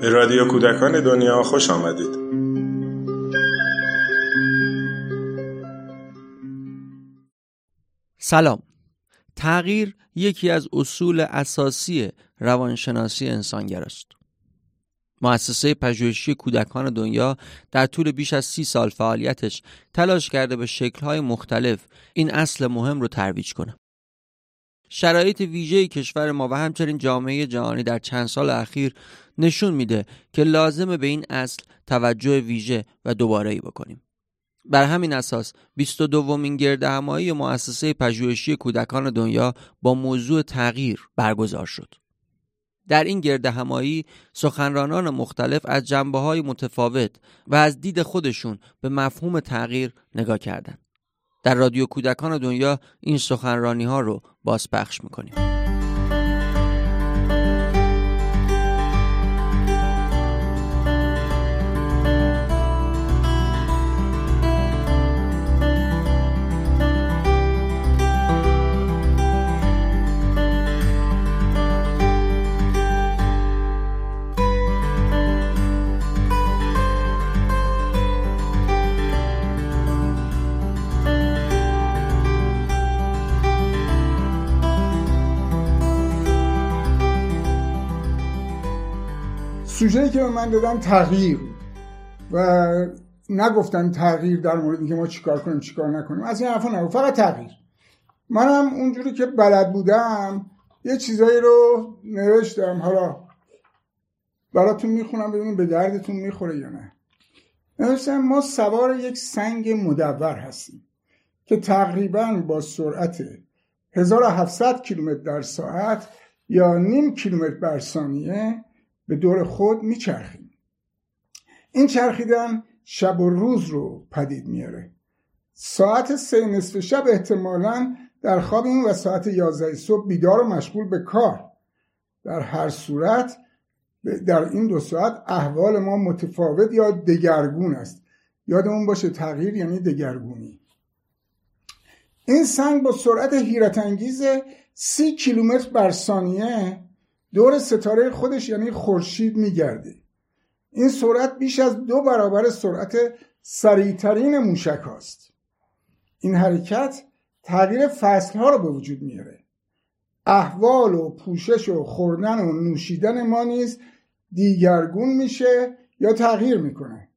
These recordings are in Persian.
به رادیو کودکان دنیا خوش آمدید. سلام. تغییر یکی از اصول اساسی روانشناسی انسانگر است. مؤسسه پژوهشی کودکان دنیا در طول بیش از سی سال فعالیتش تلاش کرده به شکلهای مختلف این اصل مهم رو ترویج کنه. شرایط ویژه کشور ما و همچنین جامعه جهانی در چند سال اخیر نشون میده که لازمه به این اصل توجه ویژه و دوباره ای بکنیم. بر همین اساس 22 دومین گرد همایی مؤسسه پژوهشی کودکان دنیا با موضوع تغییر برگزار شد. در این گرد همایی سخنرانان مختلف از جنبه های متفاوت و از دید خودشون به مفهوم تغییر نگاه کردند. در رادیو کودکان دنیا این سخنرانی ها رو بازپخش می‌کنیم. سوژه‌ای که به من دادن تغییر و نگفتن تغییر در مورد اینکه ما چیکار کنیم چیکار نکنیم. از این حرفا نگو فقط تغییر. منم اونجوری که بلد بودم یه چیزایی رو نوشتم. حالا براتون می‌خونم ببینیم به دردتون می‌خوره یا نه. نوشتم ما سوار یک سنگ مدور هستیم که تقریبا با سرعت 1700 کیلومتر در ساعت یا نیم کیلومتر بر ثانیه به دور خود میچرخیم. این چرخیدن شب و روز رو پدید میاره. ساعت سه نصف شب احتمالا در خوابیم و ساعت یازده صبح بیدار و مشغول به کار. در هر صورت در این دو ساعت احوال ما متفاوت یا دگرگون است. یادمون باشه تغییر یعنی دگرگونی. این سنگ با سرعت حیرت انگیز سی کیلومتر بر ثانیه دور ستاره خودش یعنی خورشید میگرده این سرعت بیش از دو برابر سرعت سریعترین موشک هاست. این حرکت تغییر فصل ها رو به وجود میاره. احوال و پوشش و خوردن و نوشیدن ما نیز دیگرگون میشه یا تغییر می‌کنه.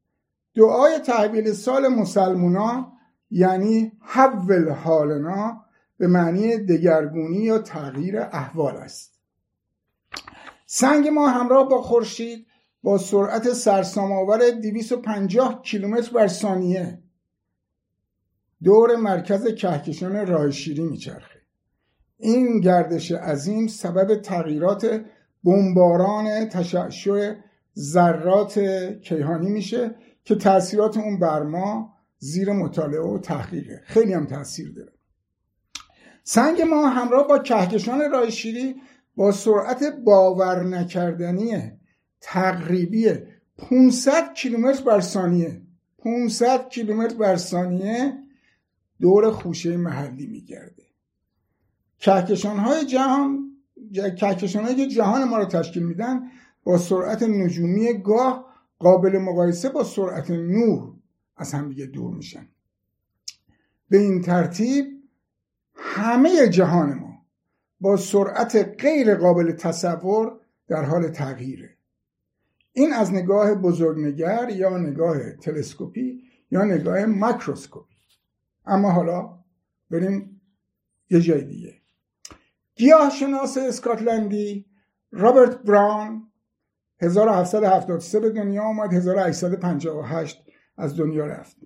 دعای تحویل سال مسلمونا یعنی حول حالنا به معنی دگرگونی یا تغییر احوال است. سنگ ما همراه با خورشید با سرعت سرسام آور 250 کیلومتر بر ثانیه. دور مرکز کهکشان راه شیری میچرخه. این گردش عظیم سبب تغییرات بمباران تشعشع ذرات کیهانی میشه که تاثیرات اون بر ما زیر مطالعه و تحقیقه. خیلی هم تاثیر داره. سنگ ما همراه با کهکشان راه شیری با سرعت باور نکردنی تقریبی 500 کیلومتر بر ثانیه. 500 کیلومتر بر ثانیه دور خوشه محلی میگرده. کهکشان های جهان کهکشان های که جهان ما رو تشکیل میدن با سرعت نجومی گاه قابل مقایسه با سرعت نور از همدیگه دور میشن. به این ترتیب همه جهان با سرعت غیر قابل تصور در حال تغییره. این از نگاه بزرگنگر یا نگاه تلسکوپی یا نگاه ماکروسکوپی اما حالا بریم یه جای دیگه. گیاهشناس اسکاتلندی رابرت براون 1773 به دنیا آمد 1858 از دنیا رفت.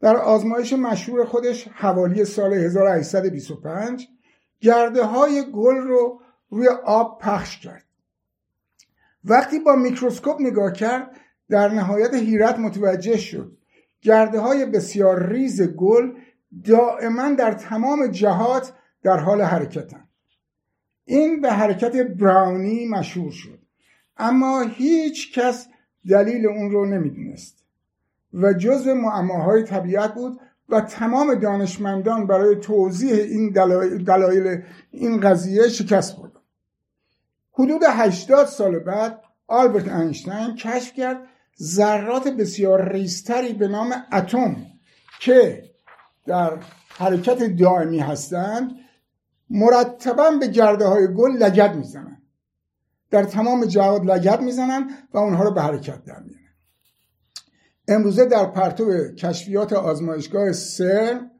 در آزمایش مشهور خودش حوالی سال 1825 گرده های گل رو روی آب پخش کرد. وقتی با میکروسکوپ نگاه کرد در نهایت حیرت متوجه شد. گرده های بسیار ریز گل دائما در تمام جهات در حال حرکتن این به حرکت براونی مشهور شد. اما هیچ کس دلیل اون رو نمی‌دونست. و جزء معماهای طبیعت بود و تمام دانشمندان برای توضیح این دلایل این قضیه شکست بردن حدود 80 سال بعد آلبرت اینشتین کشف کرد ذرات بسیار ریزتری به نام اتم که در حرکت دائمی هستند مرتبا به گرده های گل لگد می‌زنن در تمام جهات لگد می‌زنن و اونها رو به حرکت در میارن امروزه در پرتو کشفیات آزمایشگاه سرن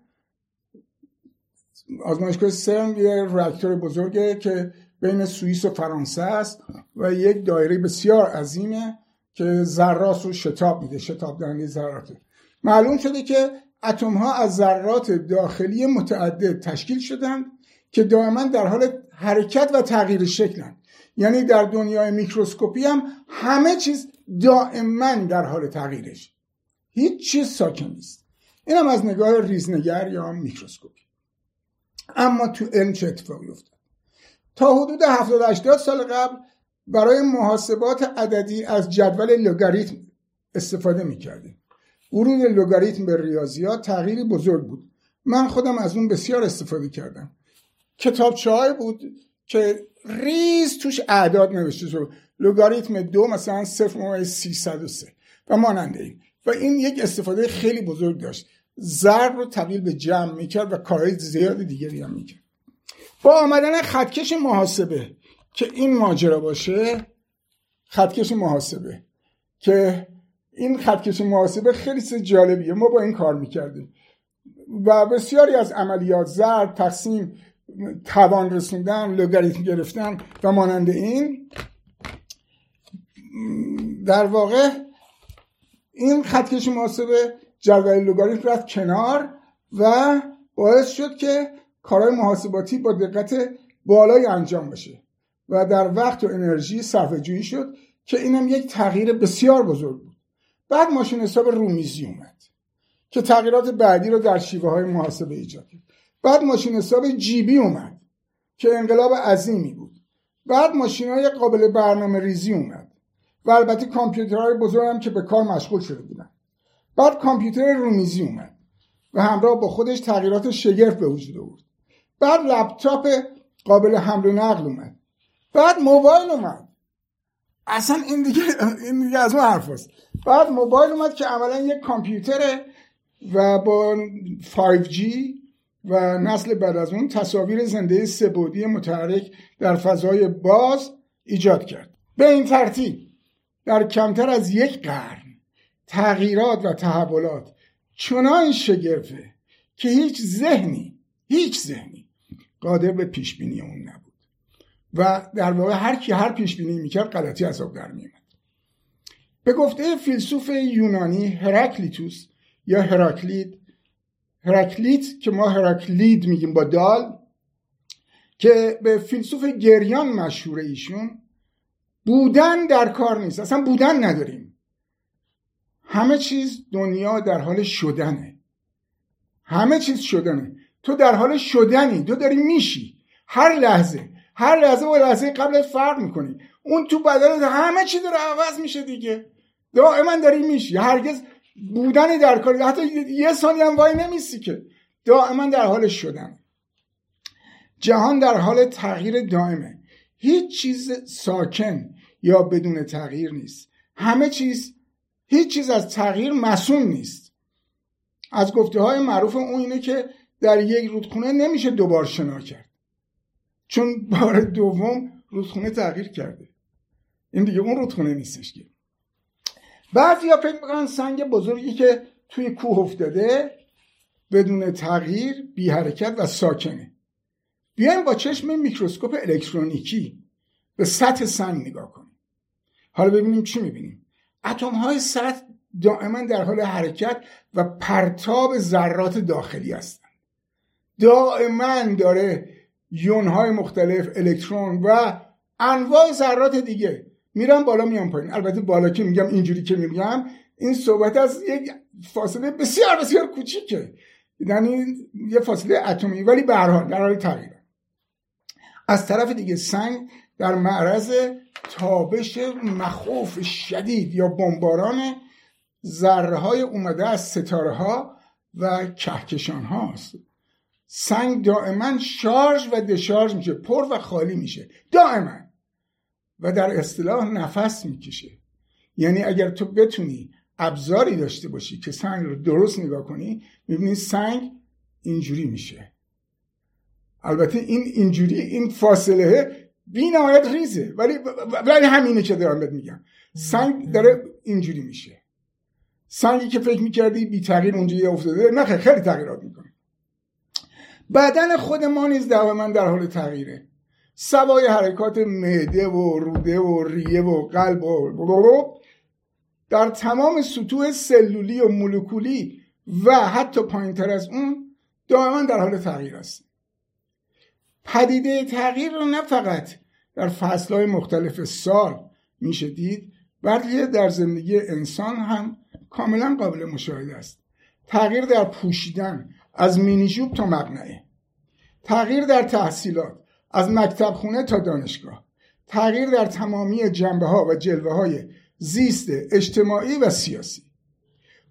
آزمایشگاه سرن یه راکتور بزرگه که بین سوئیس و فرانسه است و یک دایره بسیار عظیمه که ذرات رو شتاب میده شتاب دهنده ذرات. معلوم شده که اتم ها از ذرات داخلی متعدد تشکیل شدند که دائما در حال حرکت و تغییر شکلند. یعنی در دنیای میکروسکوپی هم همه چیز دائما در حال تغییره. هیچ چیز ساکن نیست. این هم از نگاه ریزنگر یا میکروسکوپی. اما تو علم چه اتفاقی افتاد؟ تا حدود 70 80 سال قبل برای محاسبات عددی از جدول لوگاریتم استفاده می‌کردیم. ورود لوگاریتم به ریاضیات تغییری بزرگ بود. من خودم از اون بسیار استفاده کردم. کتابچه بود که ریز توش اعداد نوشته شد. لوگاریتم دو مثلا 0.303 و ماننده این و این یک استفاده خیلی بزرگ داشت. ضرب رو تبدیل به جمع می‌کرد و کارهای زیاد دیگری هم می‌کرد. با آمدن خطکش محاسبه که این ماجرا باشه خطکش محاسبه که این خطکش محاسبه خیلی چیز جالبیه. ما با این کار می‌کردیم. و بسیاری از عملیات ضرب تقسیم توان رسوندن لوگاریتم گرفتن و مانند این در واقع این خطکش محاسبه جدول لوگاریتم رفت کنار و باعث شد که کارهای محاسباتی با دقت بالایی انجام بشه و در وقت و انرژی صرفه جویی شد که اینم یک تغییر بسیار بزرگ بود. بعد ماشین حساب رومیزی اومد که تغییرات بعدی رو در شیوه های محاسبه ایجاد کرد. بعد ماشین حساب جیبی اومد که انقلاب عظیمی بود. بعد ماشین های قابل برنامه ریزی اومد. و البته کامپیوترهای بزرگ هم که به کار مشغول شده بودن. بعد کامپیوتر رومیزی اومد و همراه با خودش تغییرات شگرف به وجود آورد. بعد لپتاپ قابل حمل و نقل اومد. بعد موبایل اومد. اصلا این دیگه این دیگه از اون حرف است. بعد موبایل اومد که اولا یک کامپیوتره و با 5G و نسل بعد از اون تصاویر زنده سبودی متحرک در فضای باز ایجاد کرد. به این ترتیب در کمتر از یک قرن تغییرات و تحولات چنان شگرفه که هیچ ذهنی هیچ ذهنی قادر به پیش بینی اون نبود. و در واقع هر کی هر پیش بینی می‌کرد غلطی از آب در میومد به گفته فیلسوف یونانی هراکلیتوس یا هراکلید هراکلیت که ما هراکلید میگیم با دال که به فیلسوف گریان مشهوره ایشون بودن در کار نیست. اصلا بودن نداریم. همه چیز دنیا در حال شدنه. همه چیز شدنه. تو در حال شدنی. تو داری میشی. هر لحظه. هر لحظه با لحظه قبلت فرق می‌کنی. اون تو بدنت همه چی داره عوض میشه دیگه. دائما داری میشی. هرگز بودن در کار حتی یه ثانی هم وای نمیسی که. دائما در حال شدن. جهان در حال تغییر دائمه. هیچ چیز ساکن. یا بدون تغییر نیست. همه چیز هیچ چیز از تغییر مسون نیست. از گفته های معروف اون اینه که در یک رودخونه نمیشه دوبار شنا کرد. چون بار دوم رودخونه تغییر کرده. این دیگه اون رودخونه نیستش که. بعضی ها فکر می‌کنن سنگ بزرگی که توی کوه افتاده بدون تغییر بی حرکت و ساکنه. بیایم با چشم میکروسکوپ الکترونیکی به سطح سنگ نگاه کنیم. حالا ببینیم چی می‌بینیم. اتم های سطح دائما در حال حرکت و پرتاب ذرات داخلی هستند. دائما داره یون های مختلف الکترون و انواع ذرات دیگه. میرم بالا میام پایین. البته بالا که میگم اینجوری که میگم این صحبت از یک فاصله بسیار بسیار کوچیکه. یعنی یه فاصله اتمی ولی به هر حال در حال تغییر از طرف دیگه سنگ در معرض تابش مخوف شدید یا بمباران ذره های اومده از ستاره ها و کهکشان هاست سنگ دائما شارژ و دشارژ میشه پر و خالی میشه دائما. و در اصطلاح نفس می‌کشه. یعنی اگر تو بتونی ابزاری داشته باشی که سنگ رو درست نگاه کنی می‌بینی سنگ اینجوری میشه. البته این اینجوری این فاصله بی نهایت ریزه. ولی ولی همینه که دارم بهت میگم. سنگ داره اینجوری میشه. سنگی که فکر می‌کردی بی تغییر اونجوری افتاده نه خیلی تغییرات می‌کنه. بدن خود ما نیز من در حال تغییره. سوای حرکات معده و روده و ریه و قلب و در تمام سطوح سلولی و مولکولی و حتی پایینتر از اون دائما در حال تغییر است پدیده تغییر رو نه فقط در فصلهای مختلف سال میشه دید بلکه در زندگی انسان هم کاملا قابل مشاهده است. تغییر در پوشیدن از مینیجوب تا مقنعه. تغییر در تحصیلات از مکتب خونه تا دانشگاه. تغییر در تمامی جنبه ها و جلوه های زیست اجتماعی و سیاسی.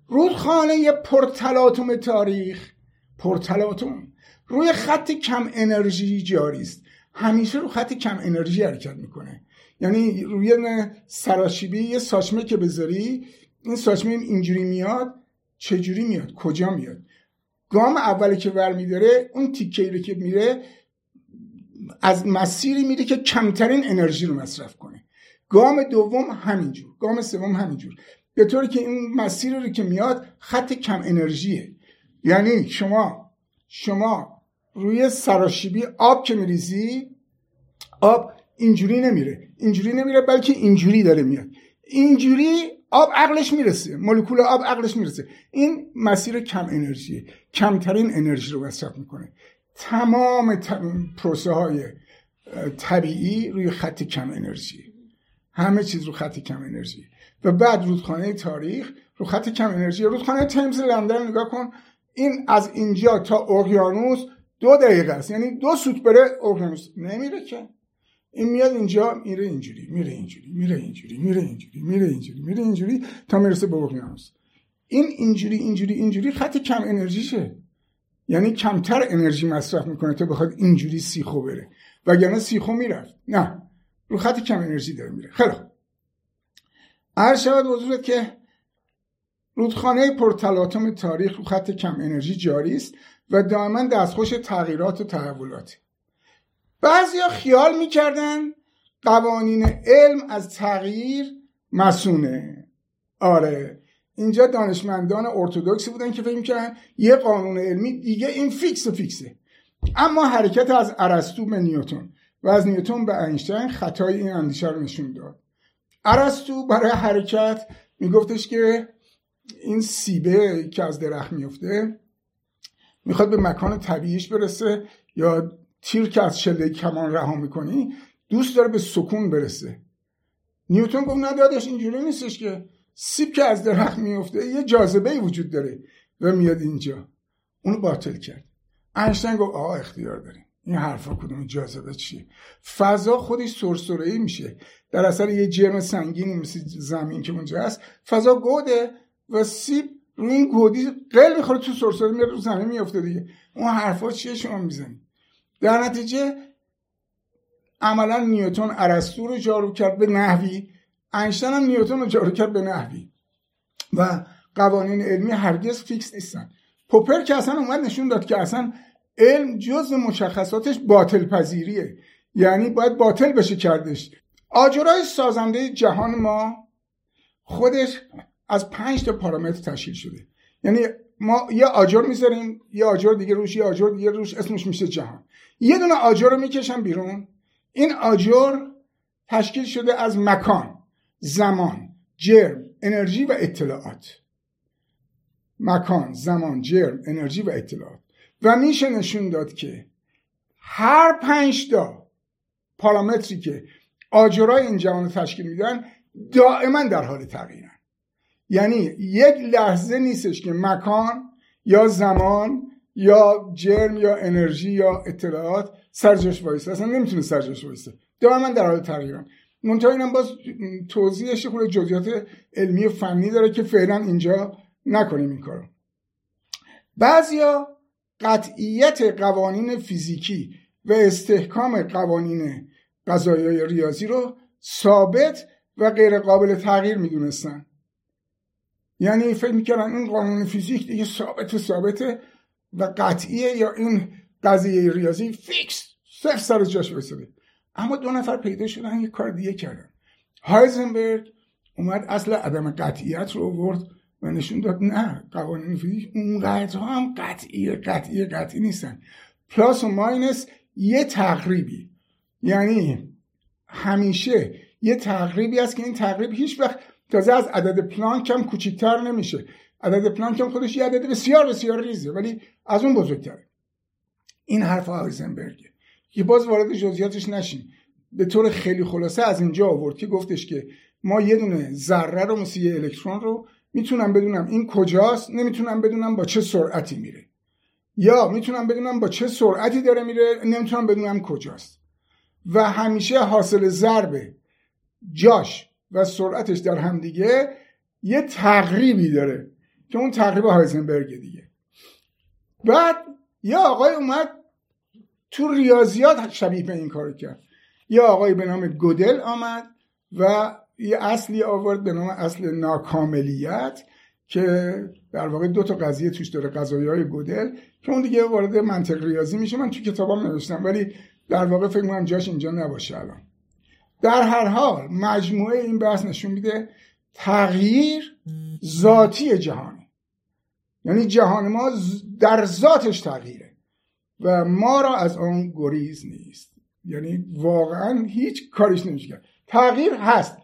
رودخانه پرتلاتوم تاریخ پرتلاتوم روی خط کم انرژی جاری است. همیشه رو خط کم انرژی حرکت می‌کنه. یعنی روی سراشیبی یه ساچمه که بذاری این ساچمه اینجوری میاد چجوری میاد؟ کجا میاد؟ گام اولی که ور میداره اون تیکه که میره از مسیری میره که کمترین انرژی رو مصرف کنه. گام دوم همینجور. گام سوم همینجور. به طوری که این مسیر رو که میاد خط کم انرژیه. یعنی شما شما روی سراشیبی آب که میریزی آب اینجوری نمیره. اینجوری نمیره بلکه اینجوری داره میاد. اینجوری آب عقلش می‌رسه. مولکول آب عقلش می‌رسه. این مسیر کم انرژیه. کمترین انرژی رو مصرف می‌کنه. تمام پروسه های طبیعی روی خط کم انرژی. همه چیز رو خط کم انرژی. و بعد رودخانه تاریخ رو خط کم انرژی. رودخانه تیمز لندن نگاه کن. این از اینجا تا اقیانوس دو دقیقه است. یعنی دو سوت بره اقیانوس. نمیره که. این میاد اینجا میره اینجوری میره اینجوری میره اینجوری میره اینجوری میره اینجوری میره اینجوری تا می‌رسه به اقیانوس. این اینجوری اینجوری اینجوری خط کم انرژیشه یعنی کمتر انرژی مصرف می‌کنه تا بخواد اینجوری سیخو بره. وگرنه سیخو می‌رفت. نه. رو خط کم انرژی داره میره. خیلی عرض شود حضورت که رودخانه پرتلاطم تاریخ رو خط کم انرژی جاری است و دائما دستخوش تغییرات و تحولات بعضیا خیال می‌کردن قوانین علم از تغییر مسونه. آره اینجا دانشمندان ارتودکسی بودن که فکر می‌کردن یه قانون علمی دیگه این فیکس و فیکسه. اما حرکت از ارسطو به نیوتون و از نیوتون به اینشتین خطای این اندیشه رو نشون داد. ارسطو برای حرکت میگفتش که این سیبه که از درخت میفته می‌خواد به مکان طبیعیش برسه یا تیر که از شله کمان رها می‌کنی دوست داره به سکون برسه. نیوتون گفت نه اینجوری نیستش که سیب که از درخت میفته یه جاذبه ای وجود داره و میاد اینجا. اونو باطل کرد. اینشتین گفت آه اختیار داریم. این حرفا کدوم جاذبه چیه؟ فضا خودش سرسره میشه. در اثر یه جرم سنگینی مثل زمین که اونجا هست فضا گوده و سیب این گودی قل می‌خوره تو سرسره میاد رو زمین میفته دیگه. اون حرفا چیه شما می‌زنی؟ در نتیجه عملا نیوتون ارسطو رو جارو کرد به نحوی. اینشتین هم نیوتون رو جارو کرد به نحوی. و قوانین علمی هرگز فیکس نیستن. پوپر که اصلا اومد نشون داد که اصلا علم جز مشخصاتش باطل پذیریه یعنی باید باطل بشه کردش. آجرای سازنده جهان ما خودش از پنج تا پارامتر تشکیل شده. یعنی ما یه آجر می‌ذاریم یه آجر دیگه روش یه آجر دیگه روش اسمش میشه جهان. یه دونه آجر رو می‌کشم بیرون. این آجر تشکیل شده از مکان زمان جرم انرژی و اطلاعات. مکان زمان جرم انرژی و اطلاعات. و میشه نشون داد که هر پنج تا پارامتری که آجرای این جهان تشکیل میدن دائما در حال تغییرن. یعنی یک لحظه نیستش که مکان یا زمان یا جرم یا انرژی یا اطلاعات سرجاش وایسته اصلا نمی‌تونه سرجاش وایسته دائما در حال تغییرن. منتها اینم باز توضیحش خود جزئیات علمی و فنی داره که فعلا اینجا نکنیم این کارو. بعضیا قطعیت قوانین فیزیکی و استحکام قوانین قضایی ریاضی رو ثابت و غیر قابل تغییر می‌دونستن. یعنی فکر می‌کردن این قانون فیزیک دیگه ثابت ثابته و قطعیه یا این قضیه ریاضی fix سفت سر جاش وایساده اما دو نفر پیدا شدن یه کار دیگه کردن. هایزنبرگ اومد اصل عدم قطعیت رو آورد و نشون داد نه قوانین فیزیک اونقدر هم قطعی قطعی قطعی نیستن. plus و minus یه تقریبی. یعنی همیشه یه تقریبی است که این تقریب هیچ وقت تازه از عدد پلانک هم کوچیکتر نمیشه. عدد پلانک هم خودش یه عدد بسیار بسیار ریزه ولی از اون بزرگتره. این حرف هایزنبرگه. که باز وارد جزئیاتش نشیم به طور خیلی خلاصه از اینجا آورد که گفتش که ما یه دونه ذره رو مثل یه الکترون رو می‌تونم بدونم این کجاست نمی‌تونم بدونم با چه سرعتی میره. یا می‌تونم بدونم با چه سرعتی داره میره نمی‌تونم بدونم کجاست. و همیشه حاصل ضربه. جاش و سرعتش در همدیگه یه تقریبی داره که اون تقریب هایزنبرگ دیگه. بعد یا آقای اومد تو ریاضیات شبیه به این کار کرد. یا آقای به نام گودل آمد و یه اصلی آورد به نام اصل ناکاملیت که در واقع دو تا قضیه توش داره قضایی های گودل که اون دیگه وارد منطق ریاضی میشه. من تو کتابام نوشتم ولی در واقع فکر کنم جاش اینجا نباشه الان. در هر حال مجموعه این بحث نشون میده تغییر ذاتی جهانه. یعنی جهان ما در ذاتش تغییره و ما را از آن گریز نیست. یعنی واقعا هیچ کاریش نمیشه کرد. تغییر هست.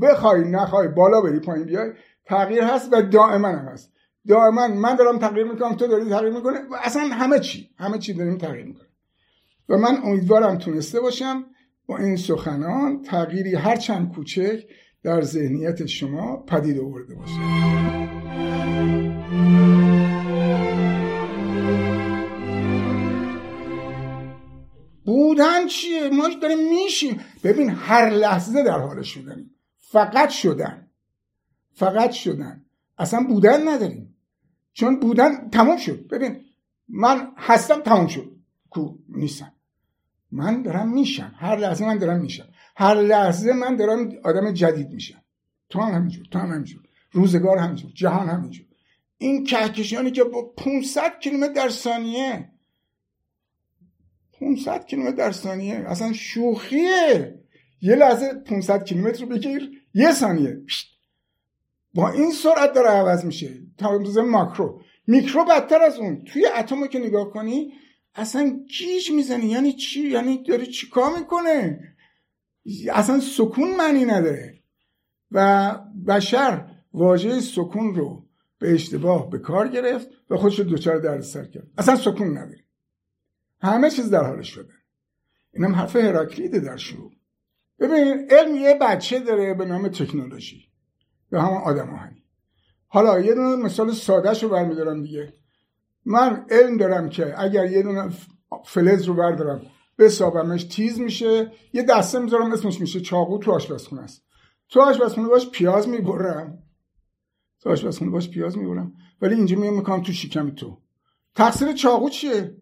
بخوای نخوای بالا بری پایین بیای تغییر هست و دائما هم هست. دائما من دارم تغییر می‌کنم تو داری تغییر می‌کنه و اصلا همه چی همه چی داریم تغییر می‌کنه و من امیدوارم تونسته باشم با این سخنان تغییری هرچند کوچک در ذهنیت شما پدید آورده باشه. بودن چیه؟ ما داریم میشیم. ببین هر لحظه در حال شدنیم فقط شدن. فقط شدن. اصلا بودن نداریم. چون بودن تموم شد. ببین من هستم تموم شد. کو نیستم. من دارم میشم. هر لحظه من دارم میشم. هر لحظه من دارم آدم جدید میشم. تو هم همینجور تو هم همینجور. روزگار همینجور جهان همینجور. این کهکشانی که با 500 کیلومتر در ثانیه. 500 کیلومتر در ثانیه. اصلا شوخیه. یه لحظه 500 کیلومتر رو بگیر یه ثانیه. با این سرعت داره عوض میشه. تا ماکرو. میکرو بدتر از اون. توی اتمو که نگاه کنی اصلا گیج می‌زنی. یعنی چی؟ یعنی داره چیکار می‌کنه اصلا سکون معنی نداره. و بشر واژه سکون رو به اشتباه به کار گرفت و خودش رو دوچار سر کرد. اصلا سکون نداره. همه چیز در حال شده. اینم حرف هراکلیده در شروع. ببین علم یه بچه داره به نام تکنولوژی. به همون آدم آهنی. حالا یه دونه مثال سادهش رو برمیدارم دیگه. من علم دارم که اگر یه دونه فلز رو بردارم بسابمش تیز میشه یه دسته می‌ذارم اسمش میشه چاقو تو آشپزخونه است. تو آشپزخونه باش پیاز می‌برم. تو آشپزخونه باش پیاز می‌برم. ولی اینجا میام می‌کنم تو شکم تو. تقصیر چاقو چیه؟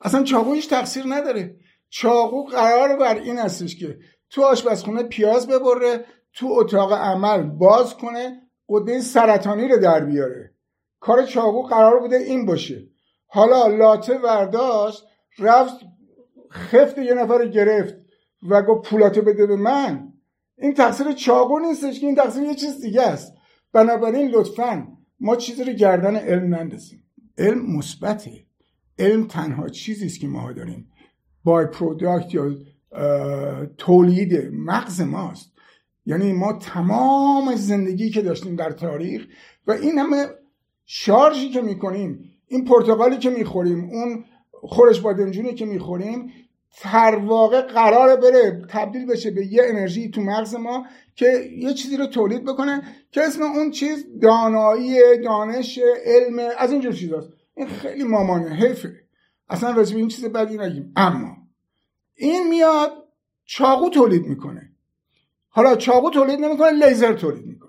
اصلا چاقو هیچ تقصیر نداره. چاقو قرار بر این هستش که تو آشپزخونه پیاز ببره تو اتاق عمل باز کنه قده سرطانی رو در بیاره. کار چاقو قرار بوده این باشه. حالا لاته ورداشت رفت خفت یه نفر گرفت و گفت پولاتو بده به من. این تقصیر چاقو نیستش که این تقصیر یه چیز دیگه است. بنابراین لطفا ما چیزی رو گردن علم نندازیم. علم مثبته. علم تنها چیزی است که ما داریم. بای پروداکت یا تولید مغز ماست. یعنی ما تمام زندگی که داشتیم در تاریخ و این همه شارژی که می‌کنیم این پرتغالی که می‌خوریم اون خورش بادنجونی که می‌خوریم در واقع قرار بره تبدیل بشه به یه انرژی تو مغز ما که یه چیزی رو تولید بکنه که اسم اون چیز دانایی دانش علم از اینجور چیزاست. این خیلی مامانه حیفه. اصلا راجب این چیز بدی نگیم. اما این میاد چاقو تولید می‌کنه. حالا چاقو تولید نمی‌کنه لیزر تولید می‌کنه.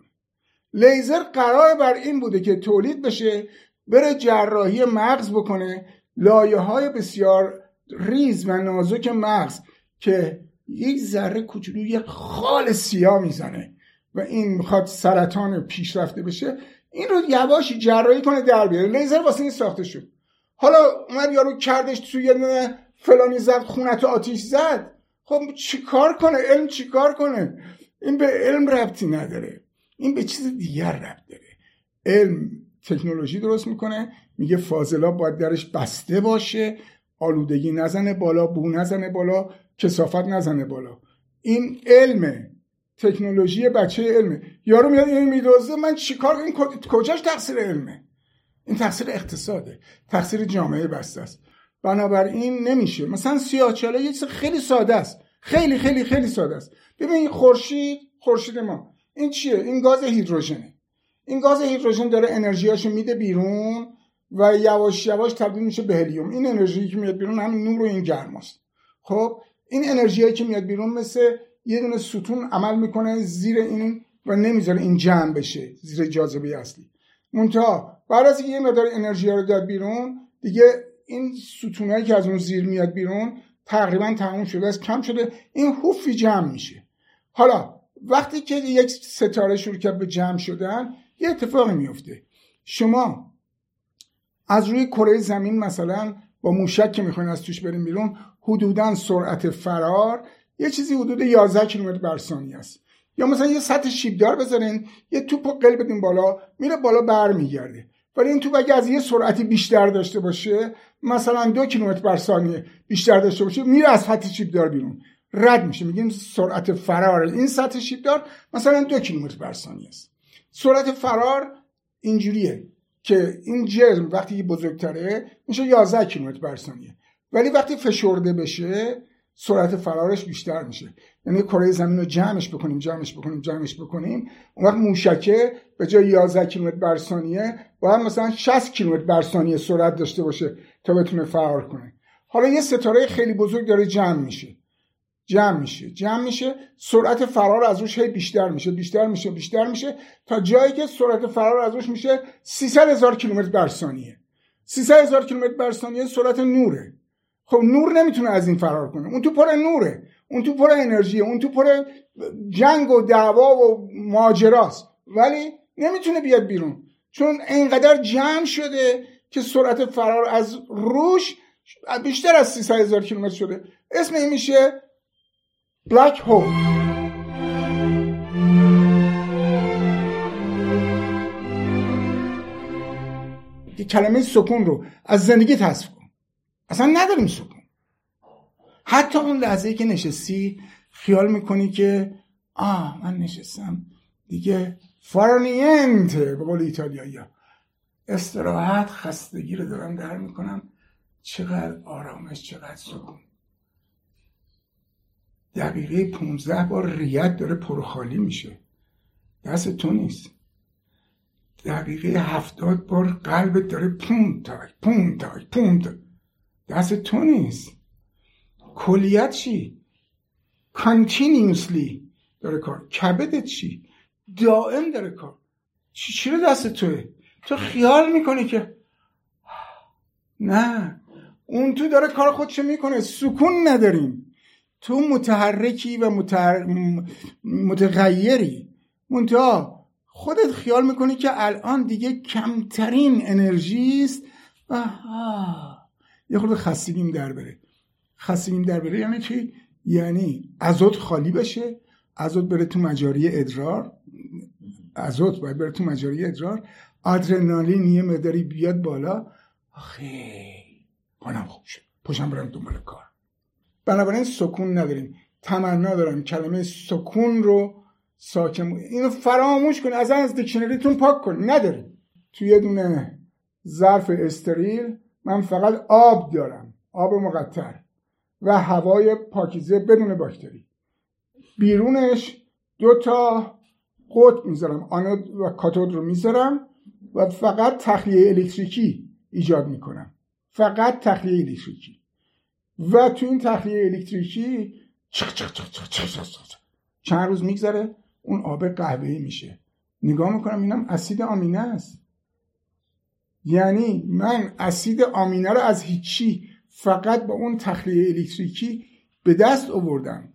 لیزر قرار بر این بوده که تولید بشه بره جراحی مغز بکنه. لایه های بسیار ریز و نازک مغز که یک ذره کوچولو یک خال سیاه می‌زنه و این می‌خواد سرطان پیشرفته بشه این رو یواشی جراحی کنه در بیاره. لیزر واسه این ساخته شد. حالا اومد یارو کردش توی فلانی زد خونت آتیش زد. خب چیکار کنه؟ علم چیکار کنه؟ این به علم ربطی نداره. این به چیز دیگر ربط داره. علم تکنولوژی درست می‌کنه میگه فاضلا باید درش بسته باشه آلودگی نزنه بالا بو نزنه بالا کسافت نزنه بالا. این علمه تکنولوژی بچه علمه. یارو میاد این میدوزه من چیکار این کجاش تقصیر علمه؟ این تقصیر اقتصاده. تقصیر جامعه بسته است. بنابراین نمیشه. مثلا سیاهچاله یه چیز خیلی ساده است. خیلی خیلی خیلی ساده است. ببین خورشید خورشید ما. این چیه؟ این گاز هیدروژنه. این گاز هیدروژن داره انرژیاشو میده بیرون و یواش یواش تبدیل میشه به هلیوم. این انرژی که میاد بیرون همین نور و این گرماست خب این انرژی که میاد بیرون مثل یه دونه ستون عمل می‌کنه زیر این و نمی‌ذاره این جمع بشه زیر جاذبه اصلی. منتها بعد از اینکه یه مقدار انرژی رو داد بیرون دیگه این ستونایی که از اون زیر میاد بیرون تقریبا تموم شده است کم شده این هوفی جمع میشه. حالا وقتی که یک ستاره شروع کرد به جمع شدن یه اتفاقی میفته شما از روی کره زمین مثلا با موشک که می‌خواین از توش بریم بیرون حدودا سرعت فرار یه چیزی حدود 11 کیلومتر بر ثانیه است. یا مثلا یه سطح شیبدار بذارین یه توپ قل بدین بالا میره بالا برمیگرده. ولی این توپ اگه از یه سرعتی بیشتر داشته باشه مثلا دو کیلومتر بر ثانیه بیشتر داشته باشه میره از سطح شیبدار بیرون. رد میشه. میگیم سرعت فرار. این سطح شیبدار مثلا دو کیلومتر بر ثانیه است. سرعت فرار اینجوریه که این جرم وقتی بزرگتره میشه 11 کیلومتر بر ثانیه. ولی وقتی فشرده بشه سرعت فرارش بیشتر میشه. یعنی کره زمین رو جمعش بکنیم جمعش بکنیم جمعش بکنیم. اون وقت موشکه به جای 11 کیلومتر بر ثانیه باید مثلا 60 کیلومتر بر ثانیه سرعت داشته باشه تا بتونه فرار کنه. حالا یه ستاره خیلی بزرگ داره جمع میشه. جمع میشه. جمع میشه سرعت فرار از روش هی بیشتر میشه بیشتر میشه بیشتر میشه تا جایی که سرعت فرار از روش میشه 300 هزار کیلومتر بر ثانیه. 300 هزار کیلومتر بر ثانیه سرعت نوره. خب نور نمی‌تونه از این فرار کنه. اون تو پر نوره. اون تو پر انرژیه. اون تو پر جنگ و دعوا و ماجراست. ولی نمی‌تونه بیاد بیرون. چون اینقدر جمع شده که سرعت فرار از روش بیشتر از 300 هزار کیلومتر شده. اسم این میشه بلک هول کلمه سکون رو از زندگی تصف کن. اصلا نداریم سکون. حتی اون لحظه که نشستی خیال می‌کنی که آه من نشستم دیگه فارنینته به قول ایتالیایی استراحت خستگی رو دارم در می‌کنم. چقدر آرامش چقدر سکون. دقیقه 15 بار ریه‌ت داره پر خالی میشه. دست تو نیست. دقیقه هفتاد بار قلبت داره پون تای پون تای پون دست تو نیست. کلیه‌ت چی؟ continuously داره کار. کبدت چی؟ دائم داره کار. چی, چی دست توه؟ تو خیال می‌کنی که نه. اون تو داره کار خودشو می‌کنه. سکون نداریم. تو متحرکی و متحر... متغیری. منتها خودت خیال می‌کنی که الان دیگه کمترین انرژی است. و یه خود خستگیم در بره. خستگیم در بره یعنی چی؟ یعنی ازوت خالی بشه ازوت بره تو مجاری ادرار. ازوت باید بره تو مجاری ادرار. آدرنالین یه مقداری بیاد بالا. آخه حالم خوب شد. پاشم برم دنبال کار. بنابراین سکون نداریم. تمنا دارم کلمه سکون رو ساکن اینو فراموش کن از از dictionary تون پاک کن. نداریم. توی یه دونه ظرف استریل من فقط آب دارم آب مقطر و هوای پاکیزه بدون باکتری. بیرونش دو تا قطب می‌ذارم. آنود و کاتود رو می‌ذارم و فقط تخلیه الکتریکی ایجاد می‌کنم. فقط تخلیه الکتریکی. و تو این تخلیه الکتریکی چند روز میگذره اون آب قهوه‌ای میشه. نگاه می‌کنم اینم اسید آمینه است. یعنی من اسید آمینه رو از هیچی فقط با اون تخلیه الکتریکی به دست آوردم.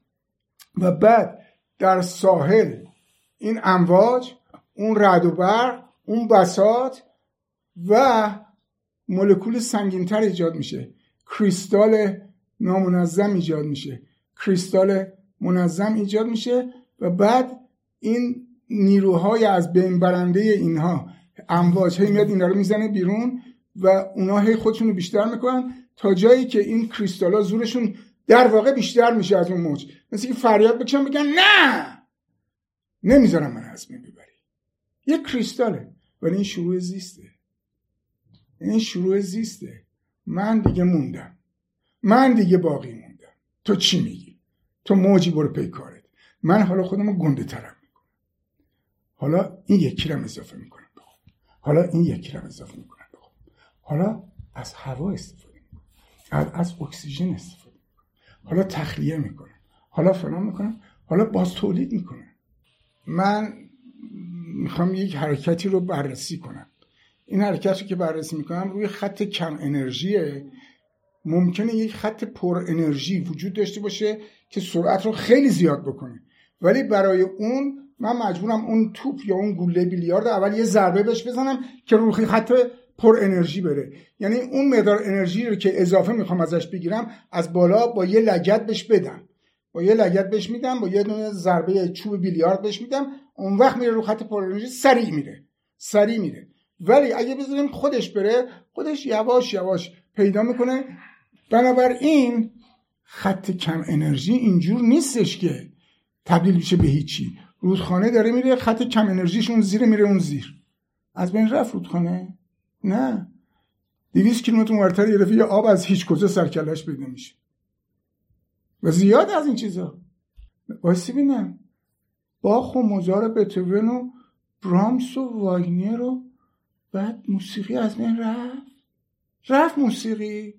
و بعد در ساحل این امواج اون رد و برق اون بسات و مولکول سنگینتر ایجاد میشه. کریستال نامنظم ایجاد میشه. کریستال منظم ایجاد میشه و بعد این نیروهای از بین برنده اینها امواج هی میاد اینا رو می‌زنه بیرون و اونا هی خودشون رو بیشتر می‌کنن تا جایی که این کریستالا زورشون در واقع بیشتر میشه از اون موج. مثل که فریاد بکشن بگن نه! نمی‌ذارم من از بین ببری. یه کریستاله ولی این شروع زیسته. این شروع زیسته. من دیگه موندم. من دیگه باقی موندم. تو چی میگی؟ تو موجی برو پی کارت. من حالا خودمو گنده ترم می‌کنم. حالا این یکی رم اضافه می‌کنم. حالا این یکی رم اضافه می‌کنم. حالا از هوا استفاده می‌کنم. از, از اکسیژن استفاده می‌کنم. حالا تخلیه می‌کنم. حالا فلان می‌کنم. حالا باز تولید می‌کنم. من می‌خوام یک حرکتی رو بررسی کنم. این حرکت رو که بررسی می‌کنم روی خط کم انرژیه ممکنه یک خط پر انرژی وجود داشته باشه که سرعت رو خیلی زیاد بکنه. ولی برای اون من مجبورم اون توپ یا اون گوله بیلیارد اول یه ضربه بهش بزنم که روی خط پر انرژی بره. یعنی اون مقدار انرژی رو که اضافه می‌خوام ازش بگیرم از بالا با یه لگت بهش بدم. با یه لگت بهش میدم با یه دونه ضربه چوب بیلیارد بهش میدم اون وقت میره رو خط پر انرژی سریع میره. سریع میره. ولی اگه بذاریم خودش بره خودش یواش یواش پیدا می‌کنه. بنابراین خط کم انرژی اینجور نیستش که تبدیل بشه به هیچی. رودخانه داره میره خط کم انرژیشون زیر میره اون زیر. از بین رفت رودخانه؟ نه. دویست کیلومتر ورتر یه یه آب از هیچ کجا سرکلش پیدا میشه و زیاد از این چیزا. وایسی بینم باخ و مزار بتوون و برامس و واگنر رو بعد موسیقی از من رفت. رفت موسیقی.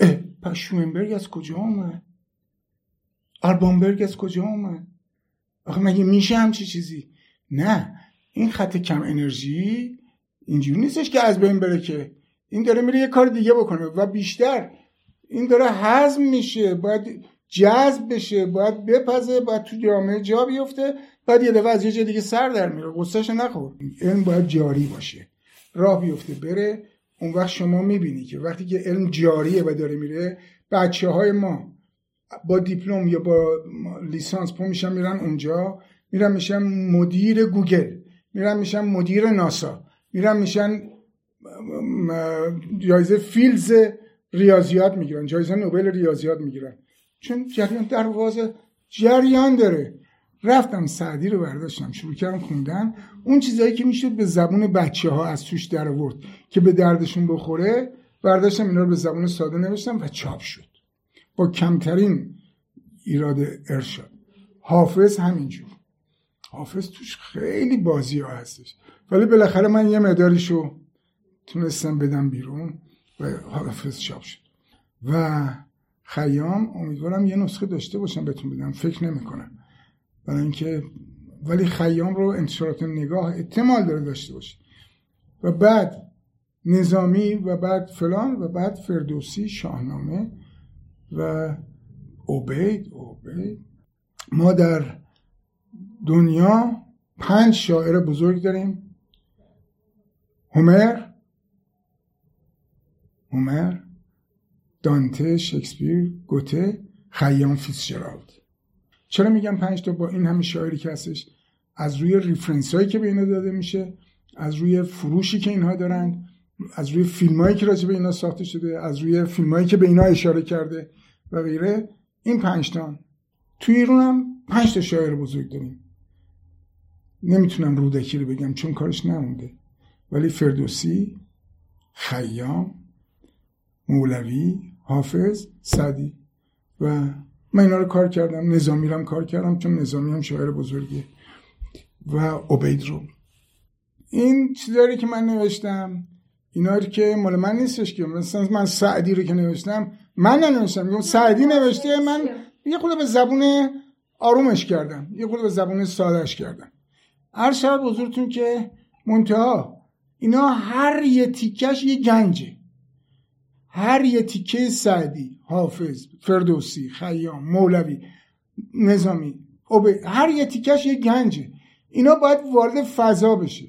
اه پس از کجا آمد؟ آلبانبرگ از کجا آمد؟ آخه مگه میشه همچی چیزی؟ نه این خط کم انرژی اینجوری نیستش که از بین بره که. این داره میره یه کار دیگه بکنه و بیشتر این داره هضم میشه باید جذب بشه باید بپزه باید تو جامعه جا بیفته بعد یه دفعه از یه جا دیگه سر در میره. غصه‌ش نخور. علم باید جاری باشه. راه بیفته بره. اون وقت شما می‌بینی که وقتی که علم جاریه و داره میره بچه های ما با دیپلم یا با لیسانس پا میشن میرن اونجا. میرن میشن مدیر گوگل. میرن میشن مدیر ناسا. میرن میشن جایزه فیلدز ریاضیات می‌گیرن. جایزه نوبل ریاضیات می‌گیرن. چون جریان در واضح جریان داره. رفتم سعدی رو برداشتم شروع کردم خوندن. اون چیزایی که می‌شد به زبون بچه ها از توش در آورد که به دردشون بخوره برداشتم اینا رو به زبون ساده نوشتم و چاپ شد. با کمترین ایراد ارشاد. حافظ همینجور. حافظ توش خیلی بازی ها هستش. ولی بالاخره من یه مداریشو تونستم بدم بیرون و حافظ چاپ شد. و خیام امیدوارم یه نسخه داشته باشم بهتون بدم. فکر نمی‌کنم. برای اینکه ولی خیام رو انتشارات نگاه احتمال داره داشته باشه. و بعد نظامی و بعد فلان و بعد فردوسی شاهنامه و عبید عبید. ما در دنیا پنج شاعر بزرگ داریم. هومر هومر دانته شکسپیر گوته خیام فیتزجرالد. چرا میگم پنج تا؟ با این همه شاعری که هستش. از روی reference هایی که به اینا داده میشه از روی فروشی که اینها دارند از روی فیلم هایی که راجع به اینا ساخته شده از روی فیلم هایی که به اینا اشاره کرده و غیره. این پنج تا. توی ایران هم پنج تا شاعر بزرگ داریم. نمی‌تونم رودکی رو بگم چون کارش نمونده. ولی فردوسی خیام مولوی حافظ سعدی و من اینا رو کار کردم نظامی رو کار کردم چون نظامی هم شاعر بزرگی و عبید رو. این چیزایی که من نوشتم اینا که مال من نیستش که. مثلا من سعدی رو که نوشتم من ننوشتم. میگم سعدی نوشته من یه خود به زبون آرومش کردم. یه خود به زبون سادهش کردم. هر شب بزرگتون که منتها اینا هر یه تیکش یه گنجه. هر یه تیکه سعدی حافظ فردوسی خیام مولوی نظامی. هر یه تیکش یه گنجه. اینا باید وارد فضا بشه.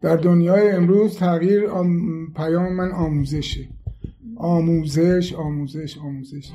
در دنیای امروز تغییر پیام من آموزشه. آموزش آموزش آموزش.